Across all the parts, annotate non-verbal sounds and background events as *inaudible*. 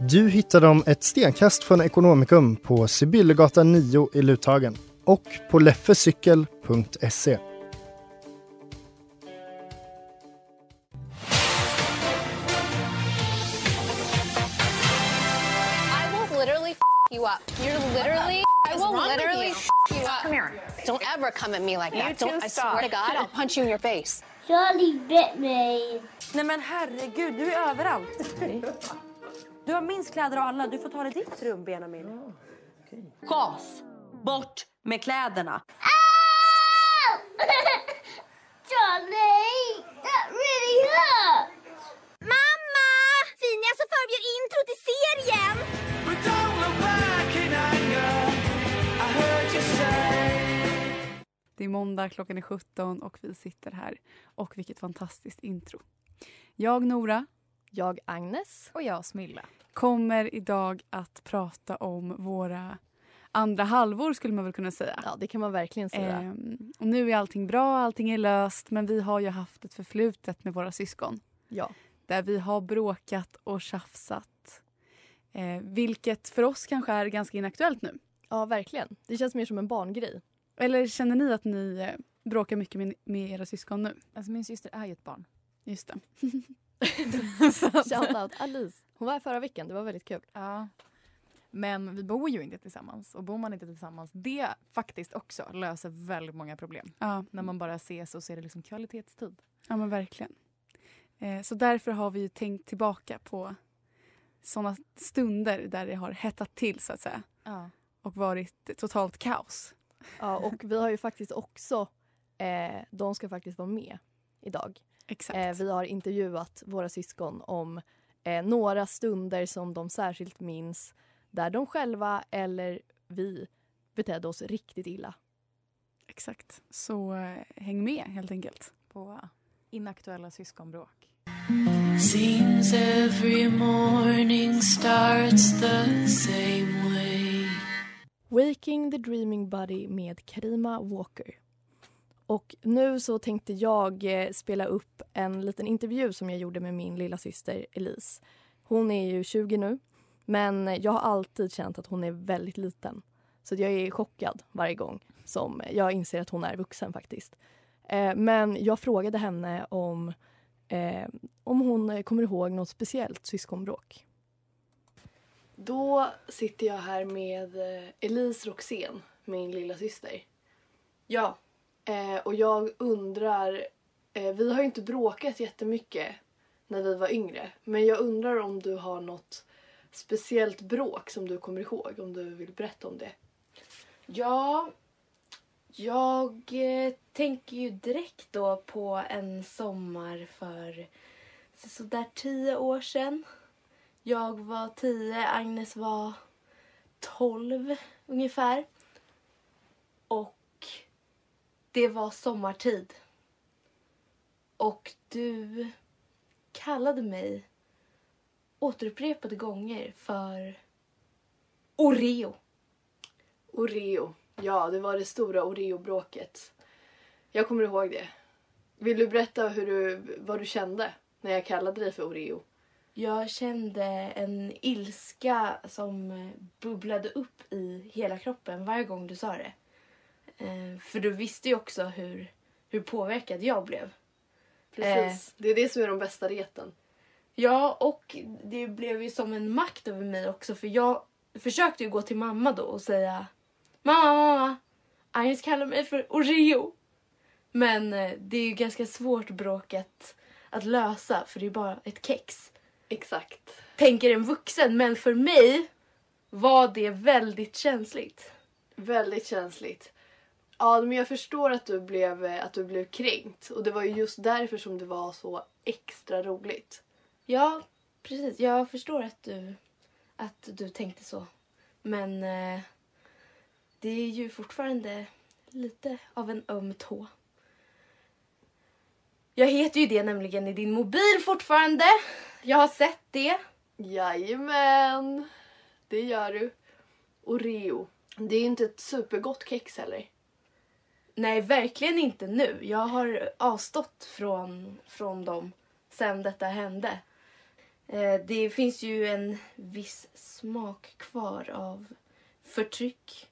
Du hittar dem ett stenkast från Ekonomikum på Sibyllegatan 9 i Luthagen och på leffecykel.se. You up. You're literally. I will literally f- you up. Come here. Don't ever come at me like that. Don't. I swear to God, I'll punch you in your face. Charlie bit me. Nej men herregud, du är överallt. *laughs* Du har minst kläder av alla. Du får ta det i ditt rum, Benjamin. Gas! Bort med kläderna. Charlie, *laughs* that really hurt. Mamma! Finja så förbjöd intro till serien. Det är måndag, klockan är 17 och vi sitter här. Och vilket fantastiskt intro. Jag, Nora, Jag Agnes. Och jag Smilla. Kommer idag att prata om våra andra halvor skulle man väl kunna säga. Ja, det kan man verkligen säga. Ehm, och nu är allting bra, allting är löst men vi har ju haft ett förflutet med våra syskon. Ja. Där vi har bråkat och tjafsat. Eh, vilket för oss kanske är ganska inaktuellt nu. ja, verkligen. Det känns mer som en barngrej. Eller känner ni att ni eh, bråkar mycket med, med era syskon nu? Alltså min syster är ju ett barn. Just det. *laughs* *laughs* Shoutout Alice. Hon var här förra veckan, det var väldigt kul. Ja. Men vi bor ju inte tillsammans. Och bor man inte tillsammans, det faktiskt också löser väldigt många problem. Ja, När man bara ses och ser det liksom kvalitetstid. ja men verkligen. Eh, så därför har vi ju tänkt tillbaka på såna stunder där det har hettat till så att säga. Ja. Och varit totalt kaos. Ja, och vi har ju faktiskt också, eh, de ska faktiskt vara med idag. Exakt. Eh, vi har intervjuat våra syskon om eh, några stunder som de särskilt minns där de själva eller vi betedde oss riktigt illa. Exakt. Så eh, häng med helt enkelt. På inaktuella syskonbråk. Seems every morning starts the same way. Waking the Dreaming Buddy med Karima Walker. Och nu så tänkte jag eh, spela upp en liten intervju som jag gjorde med min lilla syster Elise. Hon är ju 20 nu, men jag har alltid känt att hon är väldigt liten. Så jag är chockad varje gång som jag inser att hon är vuxen faktiskt. Eh, men jag frågade henne om, eh, om hon kommer ihåg något speciellt syskonbråk. Då sitter jag här med Elise Roxén, min lilla syster. Ja. Eh, och jag undrar, eh, vi har ju inte bråkat jättemycket när vi var yngre. Men jag undrar om du har något speciellt bråk som du kommer ihåg, om du vill berätta om det. Ja, jag eh, tänker ju direkt då på en sommar för sådär tio år sedan. Jag var tio, Agnes var tolv ungefär. Och det var sommartid. Och du kallade mig återupprepade gånger för Oreo. Oreo. Ja, det var det stora Oreo-bråket. Jag kommer ihåg det. Vill du berätta hur du, vad du kände när jag kallade dig för Oreo? Jag kände en ilska som bubblade upp i hela kroppen varje gång du sa det. Eh, För du visste ju också hur, hur påverkad jag blev. Precis. Det är det som är de bästa reten. Ja, och det blev ju som en makt över mig också för jag försökte ju gå till mamma då och säga Mamma, mamma, Agnes kallar mig för Oreo. Men eh, det är ju ganska svårt bråk att, att lösa för det är bara ett kex. Exakt. Tänker en vuxen, men för mig var det väldigt känsligt. Väldigt känsligt. Ja, men jag förstår att du, blev, eh, att du blev kränkt. Och det var ju just därför som det var så extra roligt. Ja, precis. Jag förstår att du, att du tänkte så. Men eh, det är ju fortfarande lite av en öm tå. Jag heter ju det nämligen i din mobil fortfarande. Jag har sett det. Jajamän, det gör du. Oreo. Det är inte ett supergott kex heller. Nej, verkligen inte nu. Jag har avstått från, från dem sen detta hände. Eh, det finns ju en viss smak kvar av förtryck,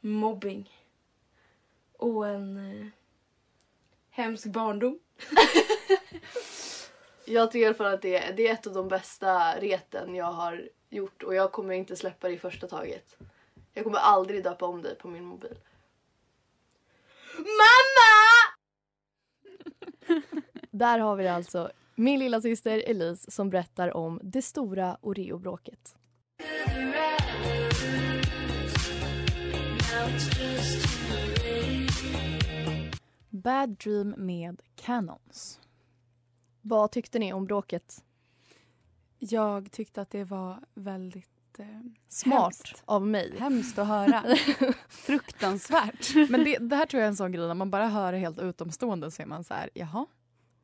mobbing och en eh, hemsk barndom. *laughs* Jag tycker i alla fall att det det är ett av de bästa reten jag har gjort och jag kommer inte släppa det i första taget. Jag kommer aldrig döpa om dig på min mobil. Mamma! *laughs* Där har vi alltså. Min lilla syster Elise som berättar om det stora Oreo-bråket. Bad Dream med Canons. Vad tyckte ni om bråket? Jag tyckte att det var väldigt eh, Smart hemskt. av mig. Hemskt att höra. *laughs* Fruktansvärt. Men det, det här tror jag är en sån grej när man bara hör det helt utomstående så är man så här, jaha.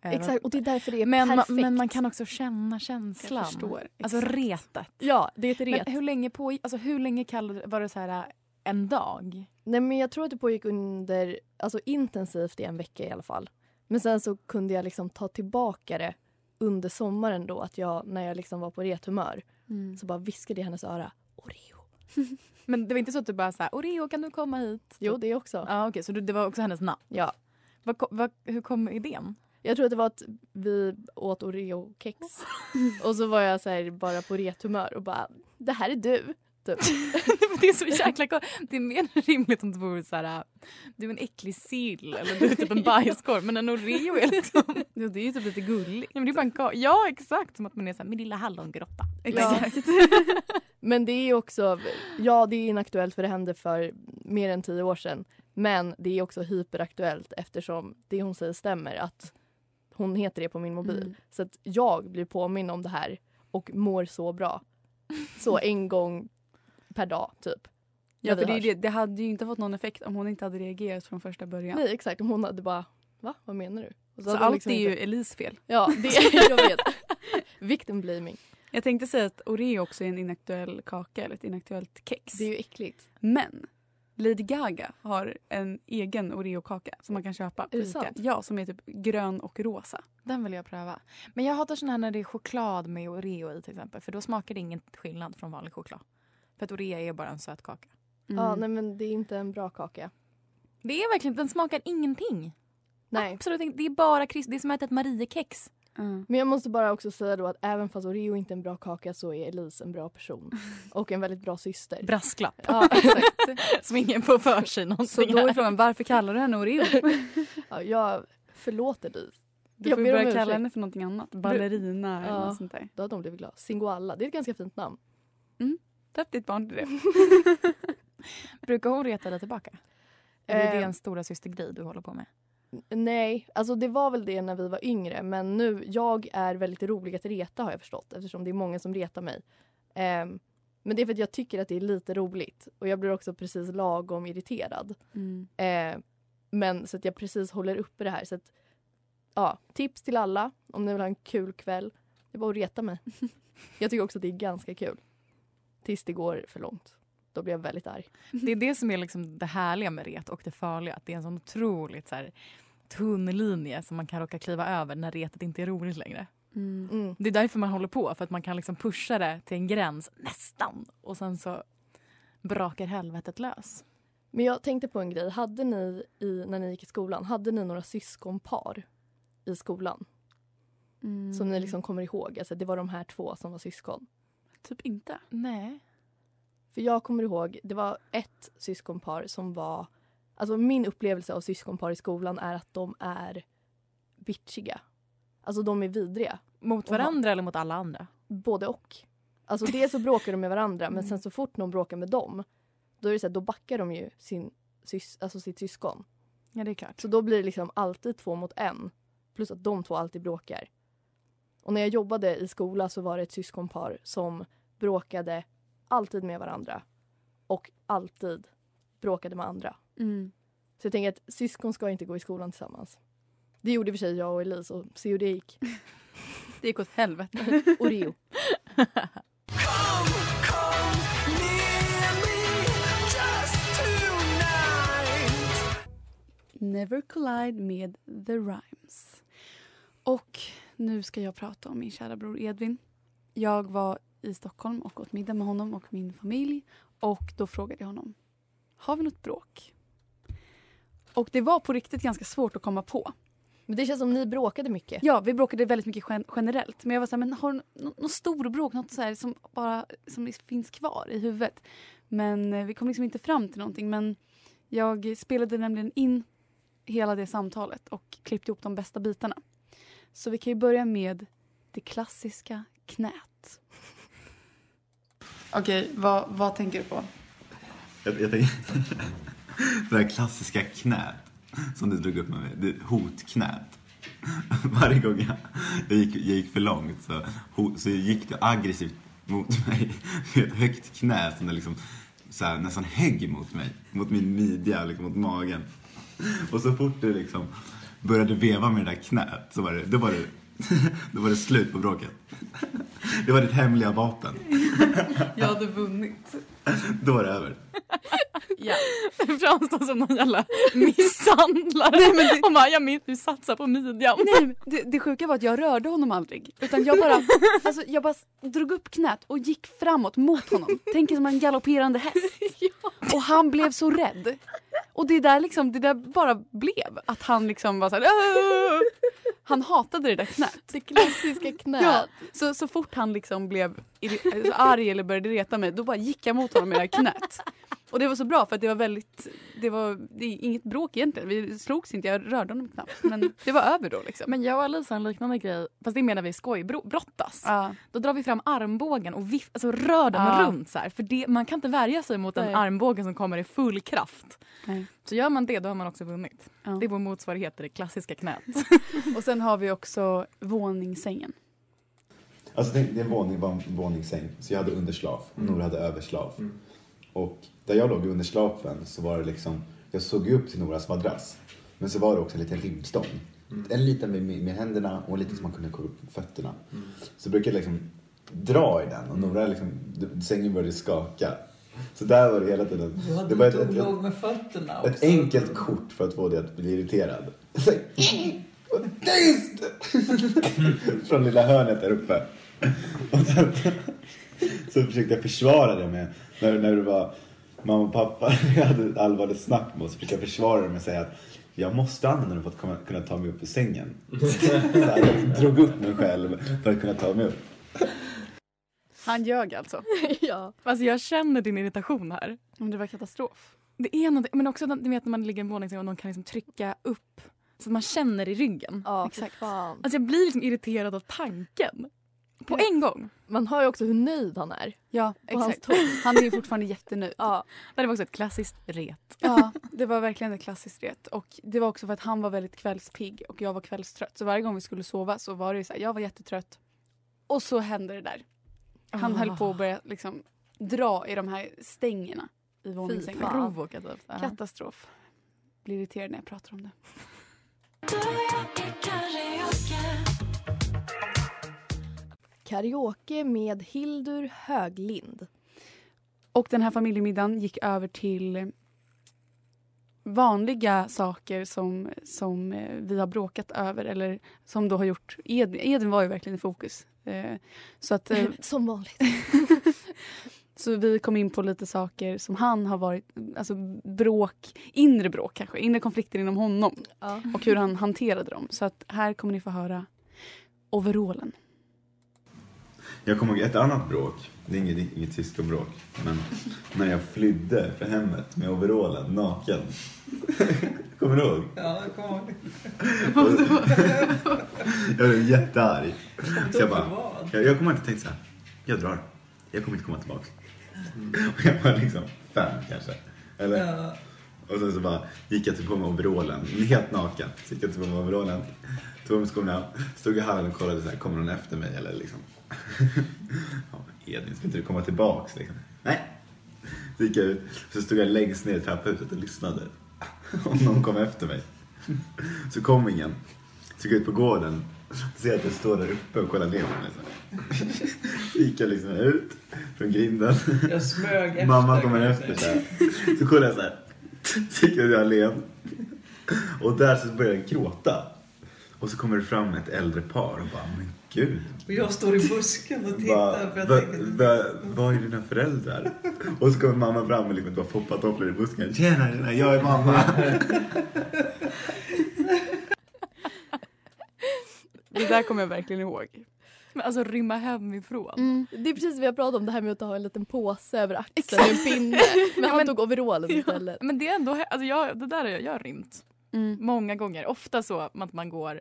Exakt, och det är därför det är men, man, perfekt. men man kan också känna känslan. Jag förstår. Alltså Exakt. retet. Ja, det är ett ret. Men hur länge på, alltså hur länge kallade, var det så här en dag? Nej, men jag tror att det pågick under, alltså intensivt i en vecka i alla fall. Men sen så kunde jag liksom ta tillbaka det under sommaren då. Att jag, när jag liksom var på rethumör, Mm. så bara viskade i hennes öra. *laughs* Men det var inte så att du bara så här, Oreo kan du komma hit? Jo, det också. Ja okej, så du, det var också hennes namn? Ja. Vad, vad, hur kom idén? Jag tror att det var att vi åt Oreo-kex. *laughs* och så var jag så här bara på rethumör och bara, det här är du. Typ. *laughs* det är så jäkla ko- Det är mer rimligt om det vore så här, du är en äcklig sill eller du är typ en *laughs* bajskorv. Men en Oreo är liksom... *laughs* Ja, det är ju typ lite gulligt. Ja, men det är bara en ja exakt, som att man är så här, min lilla hallongrotta. Exakt. Men det är ju också, ja det är inaktuellt för det hände för mer än tio år sedan. Men det är också hyperaktuellt eftersom det hon säger stämmer att hon heter det på min mobil. Mm. Så att jag blir påminn om det här och mår så bra. Så en gång per dag typ. Ja, för det, det, det hade ju inte fått någon effekt om hon inte hade reagerat från första början. Nej exakt, om hon hade bara va? Vad menar du? Så hon allt liksom är ju inte- Elise fel. Ja, det *laughs* jag vet. Victim blaming. Jag tänkte säga att Oreo också är en inaktuell kaka eller ett inaktuellt kex. Det är ju äckligt. Men Lady Gaga har en egen Oreo-kaka som man kan köpa. Är det sant? Ja, som är typ grön och rosa. Den vill jag pröva. Men jag hatar sån här när det är choklad med Oreo i till exempel. För då smakar det ingen skillnad från vanlig choklad. För att Oreo är bara en söt kaka. Mm. Ja, nej men det är inte en bra kaka. Det är verkligen, den smakar ingenting. Nej. Absolut inte. Det är bara krisp. Det är som att äta ett Mariekex. Mm. Men jag måste bara också säga då att även fast Oreo inte är en bra kaka så är Elise en bra person. *laughs* Och en väldigt bra syster. Brasklapp. Ja, *laughs* exakt. som ingen får för sig Så någonting då är frågan, varför kallar du henne Oreo? *laughs* Ja, jag förlåter dig. Du Jag får börja kalla henne för någonting annat. Ballerina eller Ja. något sånt där. Då hade de blivit glada. Singoalla, det är ett ganska fint namn. Döp ditt barn till det. *laughs* Brukar hon reta dig tillbaka? Eller är det Eh. en stora systergrej du håller på med? Nej, alltså det var väl det när vi var yngre men nu, jag är väldigt rolig att reta har jag förstått eftersom det är många som retar mig. Ehm, men det är för att jag tycker att det är lite roligt och jag blir också precis lagom irriterad. Mm. Eh, men så att jag precis håller uppe det här. Så att, ja, tips till alla om ni vill ha en kul kväll. Det är bara att reta mig. *laughs* jag tycker också att det är ganska kul. Tills det går för långt. Då blir jag väldigt arg. Det är det som är liksom det härliga med ret och det farliga. Att det är en sån otroligt så här, tunn linje som man kan råka kliva över när retet inte är roligt längre. Mm. Mm. Det är därför man håller på, för att man kan liksom pusha det till en gräns, nästan. Och sen så brakar helvetet lös. Men jag tänkte på en grej. Hade ni, i, när ni gick i skolan, hade ni några syskonpar i skolan? Mm. Som ni liksom kommer ihåg? Alltså, det var de här två som var syskon. Typ inte. Nej. För jag kommer ihåg, det var ett syskonpar som var... Alltså min upplevelse av syskonpar i skolan är att de är bitchiga. Alltså de är vidriga. Mot varandra eller mot alla andra? Både och. Alltså dels så bråkar de med varandra men sen så fort någon bråkar med dem då är det så här, då backar de ju sin sys, alltså sitt syskon. Ja det är klart. Så då blir det liksom alltid två mot en. Plus att de två alltid bråkar. Och när jag jobbade i skola så var det ett syskonpar som bråkade alltid med varandra. Och alltid bråkade med andra. Mm. Så jag tänker att syskon ska inte gå i skolan tillsammans. Det gjorde i och för sig jag och Elise och se hur det gick. *laughs* Det gick åt helvete. *laughs* Oreo. Never Collide med The Rhymes. Nu ska jag prata om min kära bror Edvin. Jag var i Stockholm och åt middag med honom och min familj. Och då frågade jag honom, har vi något bråk? Och det var på riktigt ganska svårt att komma på. Men det känns som ni bråkade mycket. Ja, vi bråkade väldigt mycket gen- generellt. Men jag var så här, men har du nå- något stor bråk? Något så här som bara som finns kvar i huvudet? Men eh, vi kom liksom inte fram till någonting. Men jag spelade nämligen in hela det samtalet och klippte ihop de bästa bitarna. Så vi kan ju börja med det klassiska knät. Okej, vad, vad tänker du på? Jag, jag tänker, *laughs* det här klassiska knät som du drog upp med mig, det hotknät. *laughs* Varje gång jag, jag, gick, jag gick för långt så, så gick du aggressivt mot mig med *laughs* ett högt knä som det liksom så här, nästan högg mot mig, mot min midja, liksom, mot magen. Och så fort du liksom började veva med det där knät så var det, då var det, *laughs* då var det slut på bråket. Det var ditt hemliga vapen. *laughs* Jag hade vunnit. Då var det över. Ja. *laughs* Det framstår som någon jävla misshandlare. Och Maja min, du satsar på midjan. Nej, men det, det sjuka var att jag rörde honom aldrig. Utan jag bara, *laughs* alltså, jag bara drog upp knät och gick framåt mot honom. Tänk som en galopperande häst. *laughs* Och han blev så rädd. Och det där, liksom, det där bara blev att han liksom var så här! Han hatade det där knät. Det klassiska knät. Ja, så, så fort han liksom blev alltså arg eller började reta mig då bara gick jag mot honom med det här knät. Och det var så bra för att det var väldigt, det var det är inget bråk egentligen. Vi slogs inte, jag rörde honom knappt. Men det var över då liksom. Men jag och Alice har en liknande grej, fast det menar vi skojbrottas. Ja. Då drar vi fram armbågen och viff, alltså rör den Ja. runt så här. För det, man kan inte värja sig mot en Nej. armbåge som kommer i full kraft. Nej. Så gör man det då har man också vunnit. Ja. Det är vår motsvarighet till det klassiska knät. *laughs* Och sen har vi också våningssängen. Alltså det det är en våning, var en våningssäng. Så jag hade underslav och Nora hade överslav. Och där jag låg i underslaven så var det liksom, jag såg upp till Noras madrass. Men så var det också en liten rimstång. En liten med, med, med händerna och en liten som man kunde kolla upp med fötterna. Så brukade jag liksom dra i den och Nora liksom, sängen började skaka. Så där var det hela tiden. Du hade Det var ett, inte ett, låg med fötterna också. ett enkelt kort för att få dig att bli irriterad. Så, Tyst! *laughs* Från lilla hörnet där uppe. *laughs* Och sen, så försökte jag försvara det med, när, när det var mamma och pappa, *laughs* hade allvarligt snack med oss, så försökte jag försvara det med att säga att jag måste använda den för att komma, kunna ta mig upp ur sängen. Så här, jag *laughs* drog upp mig själv för att kunna ta mig upp. Han ljög alltså. *laughs* ja. Alltså jag känner din irritation här. Men det var katastrof. Det är något, men också du vet när man ligger i en våningssäng och någon kan liksom trycka upp så att man känner i ryggen. Ja, Exakt. Fan. Alltså jag blir liksom irriterad av tanken. På en gång. Man hör ju också hur nöjd han är. Ja, exakt. Han är ju fortfarande jättenöjd. Ja. Det var också ett klassiskt ret. Ja, det var verkligen ett klassiskt ret. Och det var också för att han var väldigt kvällspigg och jag var kvällstrött. Så varje gång vi skulle sova så var det ju så här, jag var jättetrött. Och så hände det där. Han Ah. höll på att börja liksom dra i de här stängerna i våningssängen. Provokativt. Katastrof. Blir irriterad när jag pratar om det. Karaoke med Hildur Höglind. Och den här familjemiddagen gick över till vanliga saker som, som eh, vi har bråkat över eller som då har gjort Edvin. Edvin var ju verkligen i fokus. Eh, Så att, eh, *laughs* Som vanligt. *laughs* så vi kom in på lite saker som han har varit, alltså bråk, inre bråk kanske, inre konflikter inom honom Ja. och hur han hanterade dem. Så att här kommer ni få höra overallen. Jag kommer ihåg ett annat bråk det är inget, inget syskonbråk. Men när jag flydde för hemmet med overallen, naken. *laughs* Kommer du ihåg? Ja, jag kommer ihåg. *laughs* *laughs* Jag blev jättearg. Så jag bara, jag, jag kommer inte tänkt så här. Jag drar. Jag kommer inte komma tillbaks. Och jag var liksom fem kanske. Eller? Ja. Och sen så bara gick jag till på mig overallen, helt naken. Så gick jag till på mig overallen, tog av mig skorna, stod i hallen och kollade så här, kommer någon efter mig eller liksom. *laughs* ja, Edvin, ska inte du komma tillbaks liksom? Nej. Så gick jag ut, så stod jag längst ner i trapphuset och lyssnade. *laughs* Om någon kom efter mig. Så kom ingen. Så gick jag ut på gården, ser att jag står där uppe och kollar ner på mig. Så Så gick jag liksom ut från grinden. Jag smög efter, Mamma kommer efter så här. Så kollade jag så här. Så gick jag ut allén. Och där så började jag gråta. Och så kommer det fram ett äldre par och bara, men gud. Och jag står i busken och tittar för jag va, tänker... va, vad är dina föräldrar? Och så kommer mamma fram med liksom foppatofflor i busken. Tjena, tjena, jag är mamma. Det där kommer jag verkligen ihåg. Men alltså rymma hemifrån. Mm. Det är precis vad jag pratade om, det här med att ha en liten påse över axeln med en pinne. *laughs* Men han tog overallen istället. Men det är ändå, alltså jag, det där har jag, jag har rymt. Mm. Många gånger. Ofta så att man går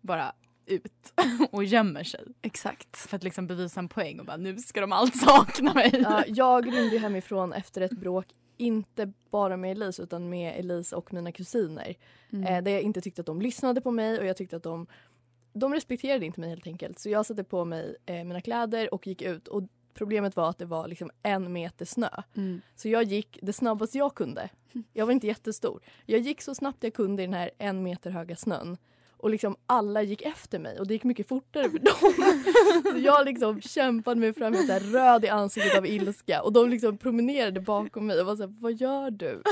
bara ut *laughs* och gömmer sig. Exakt. För att liksom bevisa en poäng och bara nu ska de allt *laughs* sakna mig. Ja, jag rymde hemifrån efter ett bråk, inte bara med Elise utan med Elise och mina kusiner. Mm. Eh, där jag inte tyckte att de lyssnade på mig och jag tyckte att de de respekterade inte mig helt enkelt. Så jag satte på mig eh, mina kläder och gick ut. Och Problemet var att det var liksom en meter snö. Mm. Så jag gick det snabbaste jag kunde. Jag var inte jättestor. Jag gick så snabbt jag kunde i den här en meter höga snön. Och liksom alla gick efter mig och det gick mycket fortare för dem. *laughs* så jag liksom kämpade mig fram, så här, röd i ansiktet av ilska. Och de liksom promenerade bakom mig och var så här, vad gör du?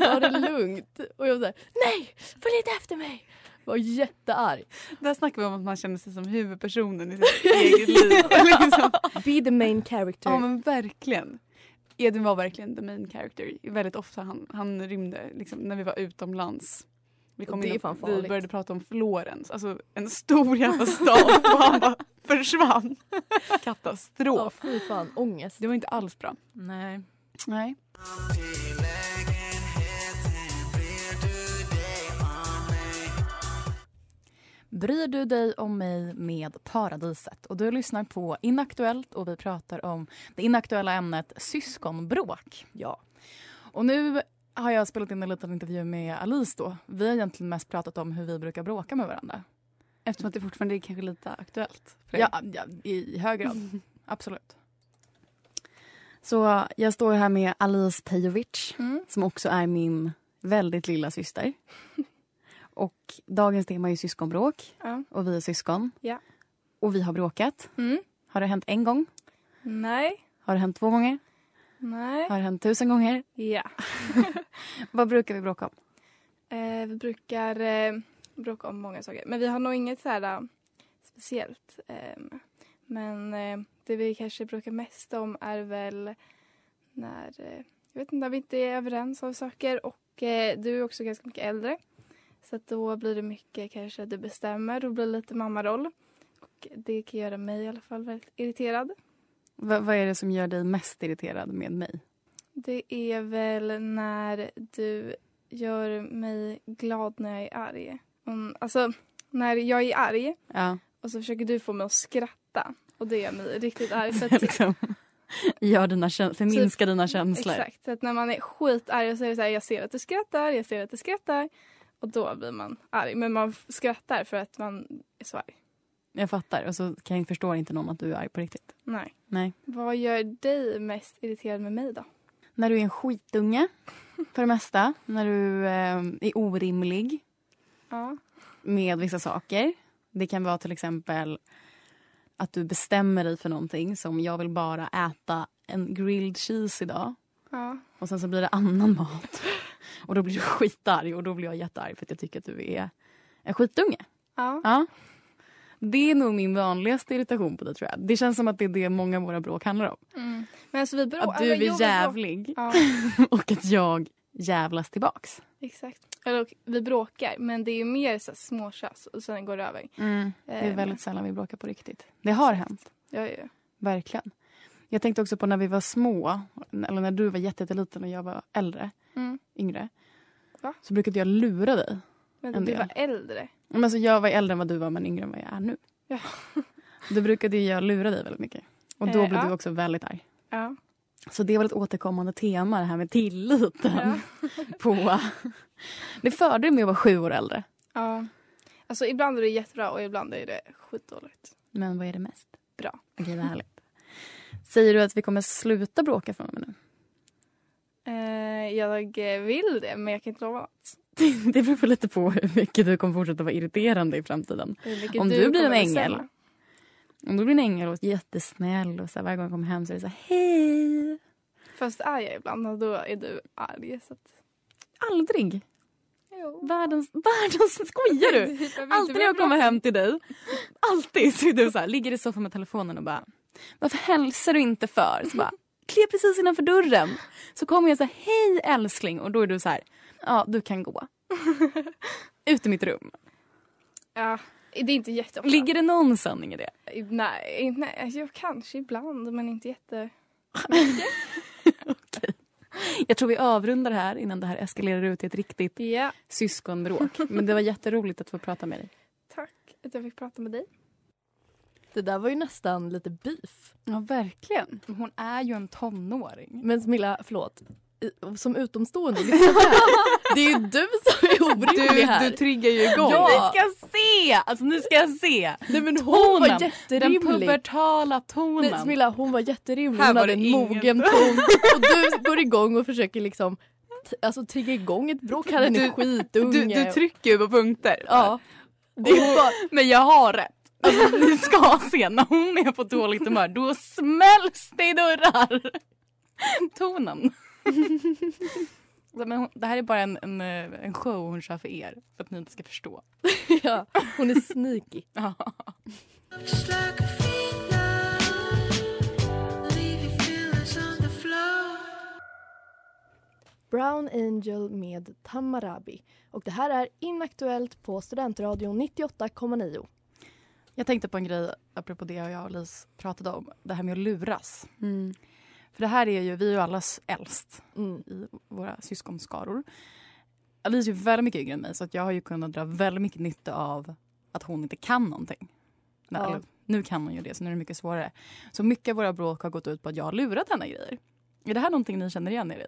Ta det lugnt. Och jag var så här, nej, följ inte efter mig. Var jättearg. Där snackar vi om att man känner sig som huvudpersonen i sitt *laughs* eget liv. *laughs* liksom. Be the main character. Ja men verkligen. Edvin var verkligen the main character. Väldigt ofta han, han rymde liksom, när vi var utomlands. Vi, kom in och- vi började prata om Florens, alltså en stor jävla stad och han bara försvann. *laughs* Katastrof. Ja, fy fan, ångest. Det var inte alls bra. Nej. Nej. Bryr du dig om mig med Paradiset? Och du lyssnar på Inaktuellt och vi pratar om det inaktuella ämnet syskonbråk. Ja. Och nu har jag spelat in en liten intervju med Alice då. Vi har egentligen mest pratat om hur vi brukar bråka med varandra. Eftersom att det fortfarande är kanske lite aktuellt. Ja, ja i hög grad. *laughs* Absolut. Så jag står här med Alice Pejovic som också är min väldigt lilla syster. *laughs* Och dagens tema är ju syskonbråk Ja. och vi är syskon. Ja. Och vi har bråkat. Mm. Har det hänt en gång? Nej. Har det hänt två gånger? Nej. Har hänt tusen gånger? Ja. *laughs* Vad brukar vi bråka om? Eh, vi brukar eh, bråka om många saker. Men vi har nog inget så här eh, speciellt. ehm. men eh, det vi kanske bråkar mest om är väl när, eh, jag vet inte, när vi inte är överens om saker. Och eh, du är också ganska mycket äldre. Så att då blir det mycket kanske du bestämmer. Då blir lite mammaroll. Och det kan göra mig i alla fall väldigt irriterad. Va- vad är det som gör dig mest irriterad med mig? Det är väl när du gör mig glad när jag är arg. Mm, alltså, när jag är arg Ja. och så försöker du få mig att skratta. Och det gör mig riktigt arg. Så *laughs* att, liksom, gör dina förminska dina känslor. Exakt. Så att när man är skitarg så är det så här, jag ser att du skrattar, jag ser att du skrattar. Och då blir man arg. Men man skrattar för att man är så arg. Jag fattar. Och så kan jag förstår inte någon att du är arg på riktigt. Nej. Nej. Vad gör dig mest irriterad med mig då? När du är en skitunge för det mesta. När du eh, är orimlig Ja. med vissa saker. Det kan vara till exempel att du bestämmer dig för någonting som jag vill bara äta en grilled cheese idag. Ja. Och sen så blir det annan mat. Och då blir du skitarg och då blir jag jättearg för att jag tycker att du är en skitunge. Ja. Ja. Det är nog min vanligaste irritation på det tror jag. Det känns som att det är det många av våra bråk handlar om. Mm. Men alltså vi bråkar. Att du är jävlig Ja. *laughs* och att jag jävlas tillbaks. Exakt. Eller, och vi bråkar, men det är mer så småtjafs och sen går det över. Det är Eh, väldigt sällan vi bråkar på riktigt. Det har hänt. Ja, ja. Verkligen. Jag tänkte också på när vi var små, eller när du var jätte- jätteliten och jag var äldre, Mm. yngre. Va? Så brukade jag lura dig. Men en du var äldre. Men alltså, jag var äldre än vad du var men yngre än vad jag är nu. Ja. *laughs* Då brukade jag lura dig väldigt mycket. Och då Eh, blev ja. du också väldigt arg. Ja. Så det var ett återkommande tema det här med tilliten. Ja. *laughs* på... Det förde med att vara sju år äldre. ja. Alltså ibland är det jättebra och ibland är det skitdåligt. Men vad är det mest? Bra. Okej, vad härligt. Säger du att vi kommer sluta bråka från och med nu? Eh, jag vill det, men jag kan inte lova något. *laughs* Det beror på lite på hur mycket du kommer fortsätta vara irriterande i framtiden. Om du, blir en ängel. Om du blir en ängel och jättesnäll och så här, varje gång jag kommer hem så är det så här, hej. Fast är jag ibland och då är du arg. Så att... Aldrig. Jo. Världens, världens, skojar du? *laughs* Alltid när jag kommer hem till dig, alltid så är du så här, ligger i soffan med telefonen och bara Varför hälsar du inte för? Så bara, klev precis innanför dörren. Så kommer jag så här, hej älskling och då är du så här, ja du kan gå. *laughs* Ut i mitt rum. Ja, det är inte jätteofta. Ligger det någon sanning i det? Nej, nej alltså, jag kanske ibland, men inte jätte... *laughs* Jag tror vi avrundar här innan det här eskalerar ut i ett riktigt Ja. syskonbråk. Men det var jätteroligt att få prata med dig. Tack att jag fick prata med dig. Det där var ju nästan lite beef. Ja, verkligen. Hon är ju en tonåring. Men Smilla, förlåt. Som utomstående, på *laughs* det här. Är ju du som är orimlig här. du triggar ju igång. Ja. Ni ska se! Alltså ni ska se. Nej, men hon var Den jätterimlig. pubertala tonen. Nej, Smilla, hon var jätterimlig. Här Hon var hade en mogen ton. Och du går igång och försöker liksom alltså, trigga igång ett bråk. Han är Du- en skitunge. Du, du trycker ju på punkter. Ja. Det är bara... Men jag har rätt. Alltså, ni ska se, när hon är på dåligt humör då smälls det i dörrar. Tonen. *laughs* Men hon, det här är bara en, en, eh, en show hon kör för er, för att ni inte ska förstå. *laughs* ja, hon är sneaky. *laughs* Ja. Brown Angel med Tamarabi. Och det här är Inaktuellt på Studentradion 98,9. Jag tänkte på en grej apropå det jag och Lis pratade om. Det här med att luras. För det här är ju, vi är ju allas äldst i våra syskonskaror. Alice är ju väldigt mycket yngre än mig så att jag har ju kunnat dra väldigt mycket nytta av att hon inte kan någonting. Nej, Ja. nu kan hon ju det så nu är det mycket svårare. Så mycket av våra bråk har gått ut på att jag har lurat henne grejer. Är det här någonting ni känner igen er i?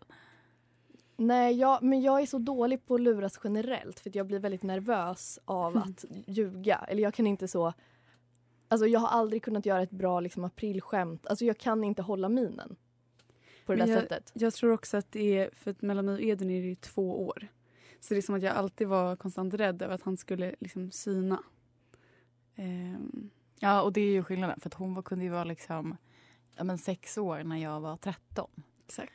Nej, jag, men jag är så dålig på att luras generellt för jag blir väldigt nervös av att ljuga. Eller jag kan inte så... Alltså jag har aldrig kunnat göra ett bra liksom, aprilskämt. Alltså jag kan inte hålla minen. På det Men där jag, sättet. Jag tror också att det är, för att mellan mig och Edvin är det ju två år. Så det är som att jag alltid var konstant rädd över att han skulle liksom syna. Ehm, Ja, och det är ju skillnaden. För att hon var, kunde ju vara liksom ja, men sex år när jag var 13. Exakt.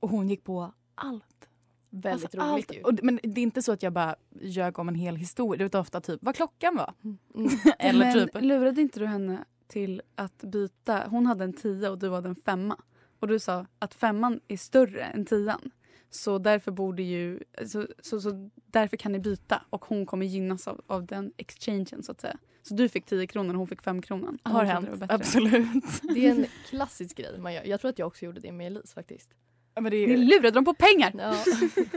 Och hon gick på allt. Väldigt Alltså, roligt allt. ju. Och, men det är inte så att jag bara ljög om en hel historia. Utan ofta typ vad klockan var. *laughs* Mm. Eller Men typ. lurade inte du henne till att byta? Hon hade en tia och du hade en femma. Och du sa att femman är större än tian. Så därför borde ju, så, så, så därför kan ni byta och hon kommer gynnas av, av den exchangen så att säga. Så du fick 10 kronor och hon fick 5 kronor. Har Hon hänt, det absolut. *laughs* Det är en klassisk grej man gör. Jag tror att jag också gjorde det med Elise faktiskt. Ja, men det Ni är, lurade dem på pengar! Ja.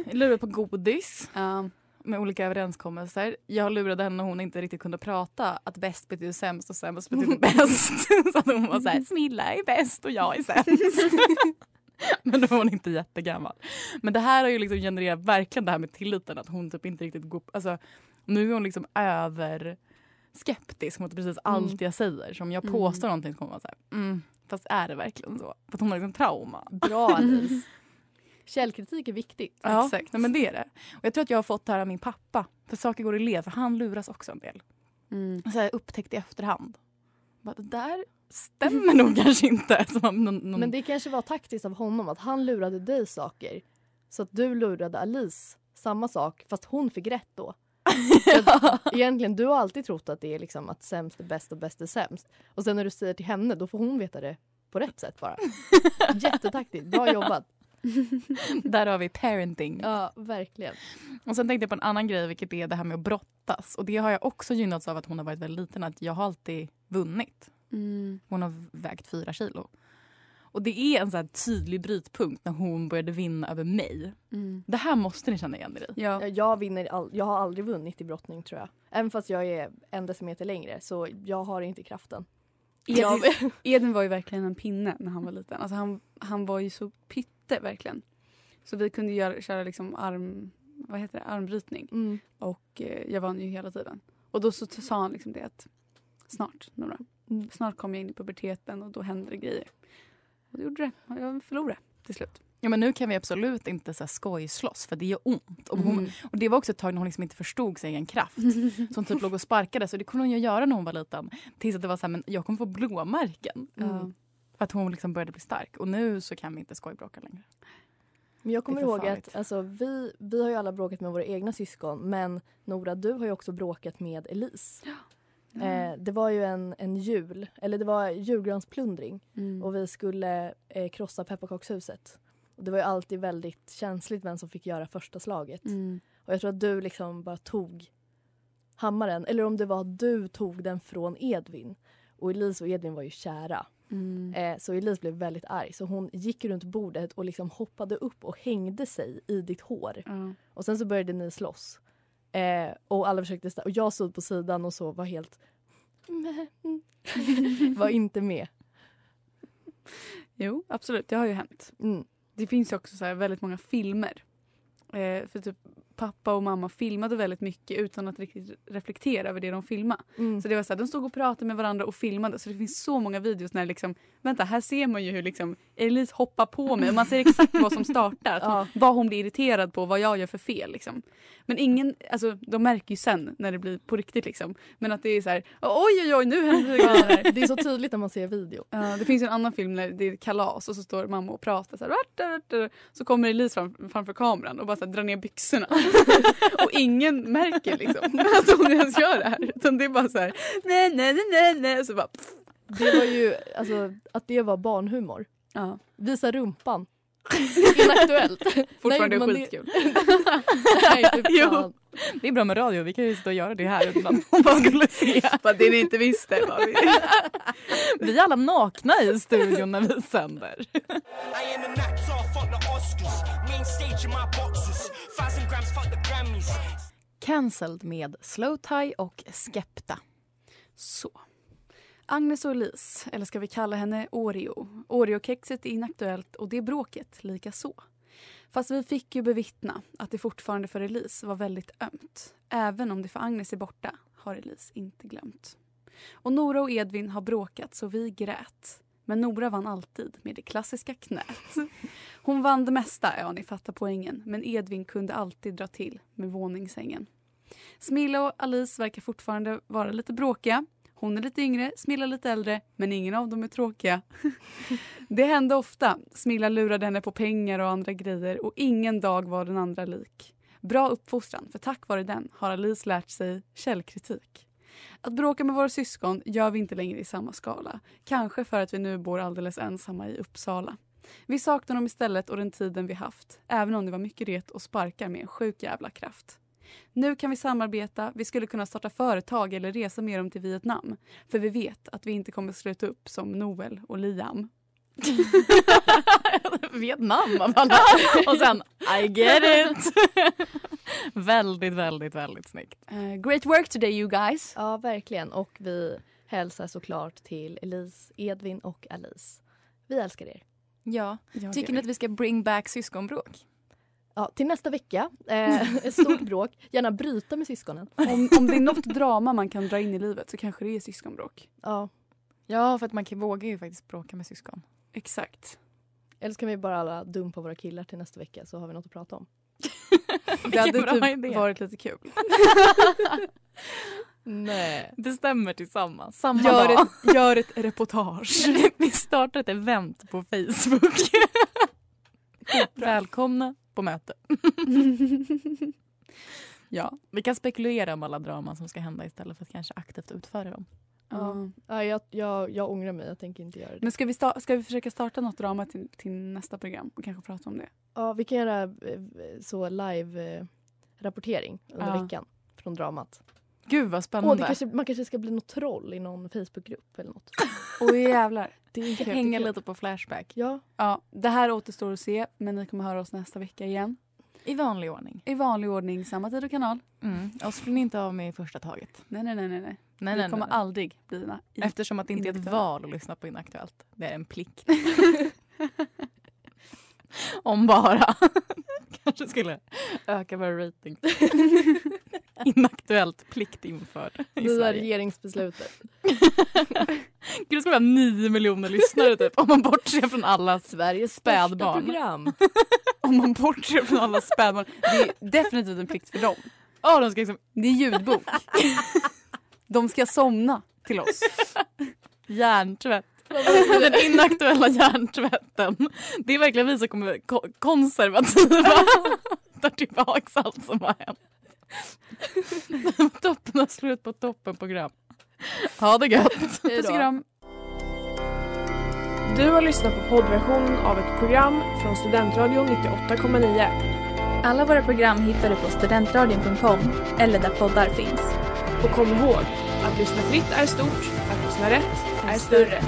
*laughs* lurade på godis Ja. Med olika överenskommelser. Jag lurade henne när hon inte riktigt kunde prata att bäst betyder sämst och sämst betyder *laughs* bäst. *laughs* så att hon var så här, Smilla är bäst och jag är sämst. *laughs* Men då var hon inte jättegammal. Men det här har ju liksom genererat verkligen det här med tilliten att hon typ inte riktigt går... Alltså, nu är hon liksom över skeptisk mot precis allt jag säger. Så om jag Mm. påstår någonting så kommer hon säga mm, fast är det verkligen så? För att hon har liksom trauma. Bra Alice. Källkritik är viktigt. Ja, Exakt. Nej, men det är det. Och jag tror att jag har fått det här av min pappa. För saker går i led, för han luras också en del. Mm. Så här, upptäckt i efterhand. Bara, det där stämmer nog kanske inte. *laughs* Någon, någon... Men det kanske var taktiskt av honom att han lurade dig saker. Så att du lurade Alice samma sak fast hon fick rätt då. *laughs* Att Egentligen, du har alltid trott att det är liksom att sämst är bäst och bäst är sämst. Och sen när du säger till henne då får hon veta det på rätt sätt bara. *laughs* Jättetaktiskt, bra jobbat. *laughs* Där har vi parenting. Ja, verkligen. Och sen tänkte jag på en annan grej, vilket är det här med att brottas. Och det har jag också gynnats av att hon har varit väldigt liten. Att jag har alltid vunnit. Mm. Hon har vägt fyra kilo. Och det är en så här tydlig brytpunkt när hon började vinna över mig. Mm. Det här måste ni känna igen er i. Ja. Jag, vinner all, jag har aldrig vunnit i brottning tror jag. Även fast jag är en decimeter längre så jag har inte kraften. Edvin, Edvin var ju verkligen en pinne när han var liten. Alltså han, han var ju så pytte verkligen. Så vi kunde göra, köra liksom arm, vad heter det, armbrytning. Mm. Och eh, jag vann ju hela tiden. Och då så sa han liksom det att snart Nora, Mm. snart kommer jag in i puberteten och då händer det grejer. Och det gjorde det. Och jag förlorade till slut. Ja, men nu kan vi absolut inte så här skojslåss för det gör ont. Och, hon, Mm. och det var också ett tag när hon liksom inte förstod sin egen kraft. *laughs* Så hon typ låg och sparkade. Så det kunde hon ju göra när hon var liten. Tills att det var så här, men jag kommer få blåmärken. Mm. Att hon liksom började bli stark. Och nu så kan vi inte skojbråka längre. Men jag kommer ihåg farligt. att alltså, vi, vi har ju alla bråkat med våra egna syskon men Nora du har ju också bråkat med Elise. Eh, det var ju en, en jul, eller det var julgransplundring Mm. och vi skulle eh, krossa pepparkakshuset. Och det var ju alltid väldigt känsligt vem som fick göra första slaget. Mm. Och jag tror att du liksom bara tog hammaren, eller om det var du tog den från Edvin. Och Elise och Edvin var ju kära. Mm. Eh, så Elise blev väldigt arg så hon gick runt bordet och liksom hoppade upp och hängde sig i ditt hår. Ja. Och sen så började ni slåss. Eh, och alla försökte sta- och jag stod på sidan och så var helt *laughs* var inte med. Jo, absolut. Det har ju hänt. Mm. Det finns också så väldigt många filmer. Eh, för typ pappa och mamma filmade väldigt mycket utan att riktigt reflektera över det de filmade. Mm. Så det var så här, de stod och pratade med varandra och filmade. Så det finns så många videos när liksom, vänta här ser man ju hur liksom Elise hoppar på mig och man ser exakt vad som startar. *laughs* Att hon, Vad hon blir irriterad på, vad jag gör för fel liksom. Men ingen, alltså de märker ju sen när det blir på riktigt liksom. Men att det är så här, oj oj oj nu händer det grejer. Det är så tydligt när man ser video. Ja, det finns en annan film när det är kalas och så står mamma och pratar så här. Så kommer Elise fram, framför kameran och bara så här, drar ner byxorna. *laughs* och ingen märker liksom att hon ens gör det här. Utan det är bara så här, nej nej nej nej. Så bara, pff. Det var ju, alltså att det var barnhumor. Ja. Visa rumpan. *laughs* Inaktuellt. Fortfarande Nej, skitkul. *laughs* Nej, Jo, det är bra med radio. Vi kan ju sitta och göra det här utan att någon skulle se. Bara, det ni inte visste. var vi. *laughs* Vi är alla nakna i studion när vi sänder. Cancelled med Slow Tie och Skepta. Så. Agnes och Elise, eller ska vi kalla henne Oreo. Oreo-kexet är inaktuellt och det bråket lika så. Fast vi fick ju bevittna att det fortfarande för Elise var väldigt ömt. Även om det för Agnes är borta har Elise inte glömt. Och Nora och Edvin har bråkat så vi grät. Men Nora vann alltid med det klassiska knät. Hon vann det mesta, ja ni fattar poängen. Men Edvin kunde alltid dra till med våningssängen. Smilla och Alice verkar fortfarande vara lite bråkiga. Hon är lite yngre, Smilla lite äldre, men ingen av dem är tråkiga. *laughs* Det hände ofta. Smilla lurade henne på pengar och andra grejer och ingen dag var den andra lik. Bra uppfostran, för tack vare den har Alice lärt sig källkritik. Att bråka med våra syskon gör vi inte längre i samma skala. Kanske för att vi nu bor alldeles ensamma i Uppsala. Vi saknar dem istället och den tiden vi haft. Även om det var mycket ret och sparkar med en sjuk jävla kraft. Nu kan vi samarbeta, vi skulle kunna starta företag eller resa med dem till Vietnam. För vi vet att vi inte kommer sluta upp som Noel och Liam. *laughs* Vietnam av alla. Och sen I get it. *laughs* väldigt, väldigt, väldigt snyggt. Eh, great work today you guys. Ja, verkligen. Och vi hälsar såklart till Elise, Edvin och Alice. Vi älskar er. Ja. Jag Tycker ni att vi ska bring back syskonbråk? Ja, till nästa vecka, eh, ett stort bråk. Gärna bryta med syskonen. Om, om det är något drama man kan dra in i livet så kanske det är syskonbråk. Ja, Ja, för att man kan, vågar ju faktiskt bråka med syskon. Exakt. eller så kan vi bara alla dumpa våra killar till nästa vecka så har vi något att prata om. *laughs* Det hade bra typ idé. varit lite kul. *laughs* Nej. Bestämmer tillsammans. Samma Gör dag. ett, gör ett reportage. *laughs* vi startar ett event på Facebook. Välkomna på möte. *laughs* ja. Vi kan spekulera om alla draman som ska hända istället för att kanske aktivt utföra dem. Ja. Ja, jag, jag, jag ångrar mig, jag tänker inte göra det. Men ska vi, sta- ska vi försöka starta något drama till, till nästa program och kanske prata om det? Ja, vi kan göra eh, så live-rapportering under Ja. veckan från dramat. Gud vad Åh, spännande. det kanske, man kanske ska bli något troll i någon Facebookgrupp eller något. *laughs* Åh jävlar. Det är Hänga lite på Flashback. Ja. Ja, det här återstår att se, men ni kommer höra oss nästa vecka igen. I vanlig ordning. I vanlig ordning, samma tid och kanal. Mm. Och spring inte av med i första taget. Nej, nej, nej, nej. nej. Nej, Vi kommer nej. aldrig bli na- i- Eftersom att det inte är ett val att lyssna på Inaktuellt. Det är en plikt. *laughs* Om bara. *laughs* Kanske skulle öka vår rating. *laughs* Inaktuellt plikt införd i Nya Sverige. regeringsbeslutet. *laughs* Gud, det skulle vara nio miljoner lyssnare typ om man bortser från alla Sveriges spädbarn. program. *laughs* Om man bortser från alla spädbarn. Det är definitivt en plikt för dem. Ja, de ska liksom... Det är ljudbok. De ska somna till oss. Hjärntvätt. Den inaktuella hjärntvätten. Det är verkligen vi som kommer ko- konservativa. Tar tillbaka allt som har hänt. *laughs* toppen har slut på toppenprogram. Ha det gött. Puss och kram. Du har lyssnat på poddversion av ett program från Studentradion 98,9. Alla våra program hittar du på studentradion.com eller där poddar finns. Och kom ihåg, att lyssna fritt är stort, att lyssna rätt är större.